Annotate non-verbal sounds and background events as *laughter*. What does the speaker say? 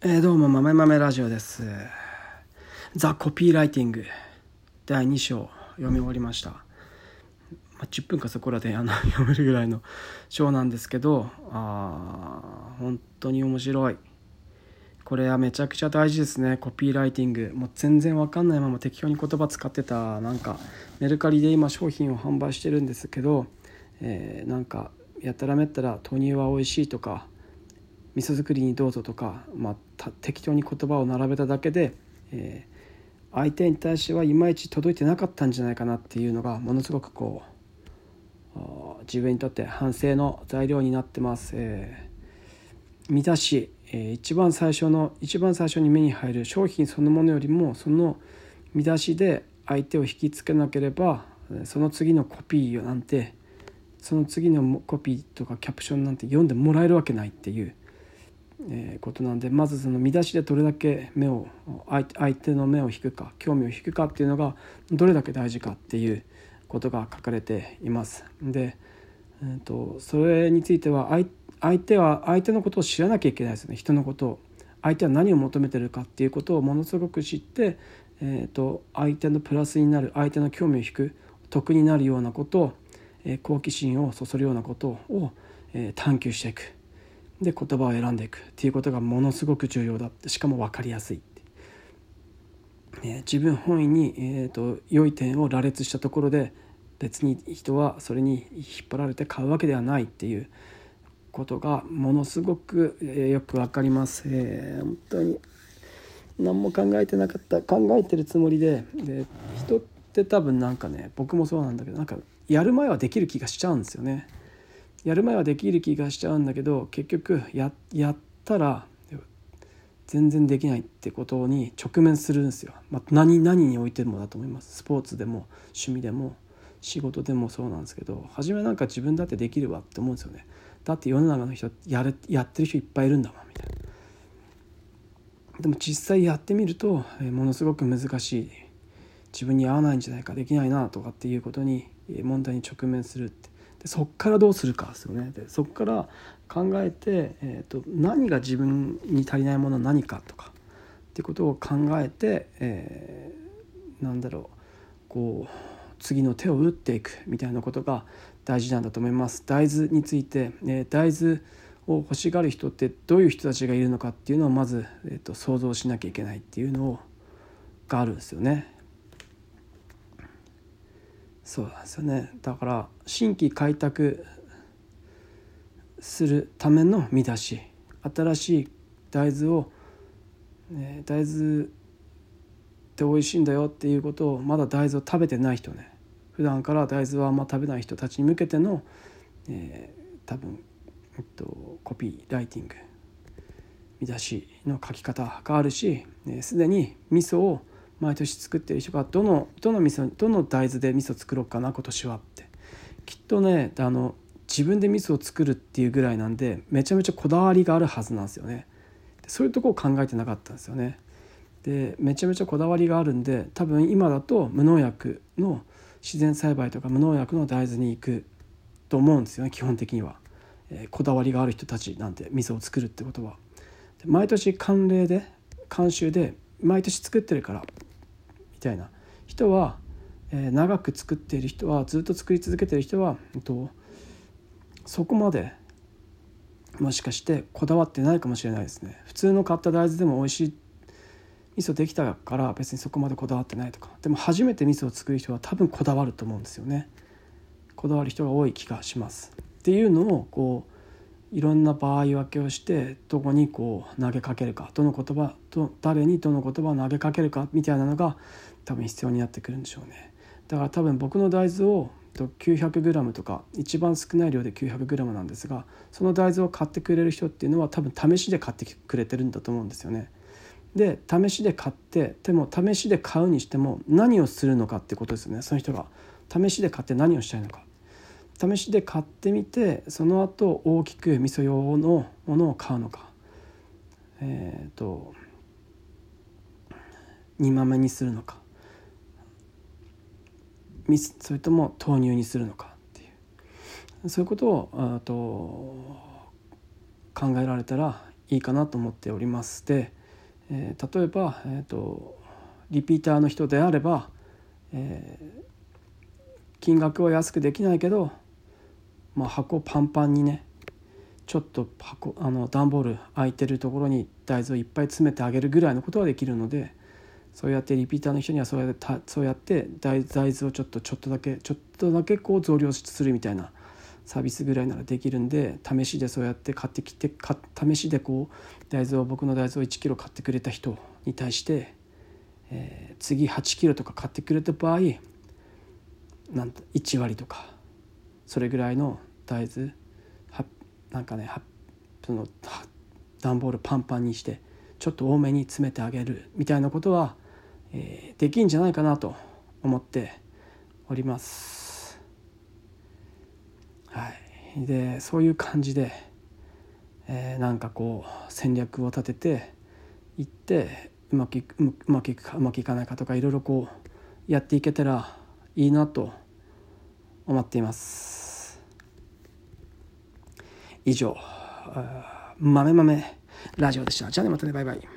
えー、どうも、豆豆ラジオです。ザ・コピーライティング第2章読み終わりました。まあ、10分かそこらで *laughs* 読めるぐらいの章なんですけど、あ本当に面白い。これはめちゃくちゃ大事ですね、コピーライティング。もう全然わかんないまま適当に言葉使ってた、なんかメルカリで今商品を販売してるんですけど、えー、なんかやたらめったら豆乳は美味しいとか、味噌作りにどうぞとか、まあ、適当に言葉を並べただけで、えー、相手に対してはいまいち届いてなかったんじゃないかなっていうのがものすごくこう自分にとって反省の材料になってます。えー、見出し、えー、一番最初の一番最初に目に入る商品そのものよりもその見出しで相手を引きつけなければその次のコピーなんてその次のコピーとかキャプションなんて読んでもらえるわけないっていうえことなんでまずその見出しでどれだけ目を相手の目を引くか興味を引くかっていうのがどれだけ大事かっていうことが書かれています。で、えーと、それについては相手は相手のことを知らなきゃいけないですね人のことを相手は何を求めてるかっていうことをものすごく知って、えーと、相手のプラスになる相手の興味を引く得になるようなことを、えー、好奇心をそそるようなことを、えー、探求していく。で言葉を選んでいくっていうことがものすごく重要だって。しかも分かりやすいえ自分本位に、えーと、良い点を羅列したところで別に人はそれに引っ張られて買うわけではないっていうことがものすごく、えー、よく分かります、えー、本当に。何も考えてなかった。考えてるつもりでで人って多分なんかね僕もそうなんだけどなんかやる前はできる気がしちゃうんですよね。やる前はできる気がしちゃうんだけど結局やったら全然できないってことに直面するんですよ、まあ、何何においてもだと思います。スポーツでも趣味でも仕事でもそうなんですけど初めなんか自分だってできるわって思うんですよね。だって世の中の人やれやってる人いっぱいいるんだもんみたいな。でも実際やってみると、えものすごく難しい。自分に合わないんじゃないかできないなとかっていうことに問題に直面するって。でそこからどうするかですよねでそこから考えて、えーと、何が自分に足りないものは何かとかっていうことを考えて、えー、なんだろうこう次の手を打っていくみたいなことが大事なんだと思います大豆について、えー、大豆を欲しがる人ってどういう人たちがいるのかっていうのをまず、えーと想像しなきゃいけないっていうのをがあるんですよね。そうなんですよね。だから新規開拓するための見出し新しい大豆を、ね、大豆って美味しいんだよっていうことをまだ大豆を食べてない人ね。普段から大豆はあんま食べない人たちに向けての、えー、多分、えっと、コピーライティング見出しの書き方があるしすで、に味噌を毎年作ってる人がどのどの味噌どの大豆で味噌作ろうかな今年はって。きっとねあの自分で味噌を作るっていうぐらいなんでめちゃめちゃこだわりがあるはずなんですよね。そういうとこを考えてなかったんですよね。でめちゃめちゃこだわりがあるんで多分今だと無農薬の自然栽培とか無農薬の大豆に行くと思うんですよね基本的には、えー、こだわりがある人たちなんて味噌を作るってことは。毎年慣例で慣習で毎年作ってるからたいな。人は、えー、長く作っている人はずっと作り続けている人は、えっと、そこまでもしかしてこだわってないかもしれないですね。普通の買った大豆でも美味しい味噌できたから別にそこまでこだわってないとか。でも初めて味噌を作る人は多分こだわると思うんですよね。こだわる人が多い気がします。っていうのをこういろんな場合分けをしてどこにこう投げかけるかどの言葉と誰にどの言葉を投げかけるかみたいなのが多分必要になってくるんでしょうね。だから多分僕の大豆を 900g とか一番少ない量で 900g なんですがその大豆を買ってくれる人っていうのは多分試しで買ってくれてるんだと思うんですよね。で試しで買ってでも試しで買うにしても何をするのかってことですよねその人が。試しで買って何をしたいのか。試しで買ってみてその後大きく味噌用のものを買うのか。えっ、ー、と煮豆にするのか。それとも豆乳にするのかっていう。そういうことをあと考えられたらいいかなと思っておりますで、えー、例えば、えーと、リピーターの人であれば、えー、金額は安くできないけど、まあ、箱パンパンにねちょっと箱あの段ボール空いてるところに大豆をいっぱい詰めてあげるぐらいのことはできるのでそうやってリピーターの人にはそうやってそうやって大豆をちょっとちょっとだけちょっとだけこう増量するみたいなサービスぐらいならできるんで試しでそうやって買ってきて試しでこう大豆を僕の大豆を1キロ買ってくれた人に対して、えー、次8キロとか買ってくれた場合なんと1割とかそれぐらいの大豆なんかねその段ボールパンパンにしてちょっと多めに詰めてあげるみたいなことは、えー、できんじゃないかなと思っております。はい、でそういう感じで、えー、なんかこう戦略を立てていってうまくいくうまくいくかうまくいかないかとかいろいろこうやっていけたらいいなと思っています。以上、豆豆ラジオでした。じゃあね、またね、バイバイ。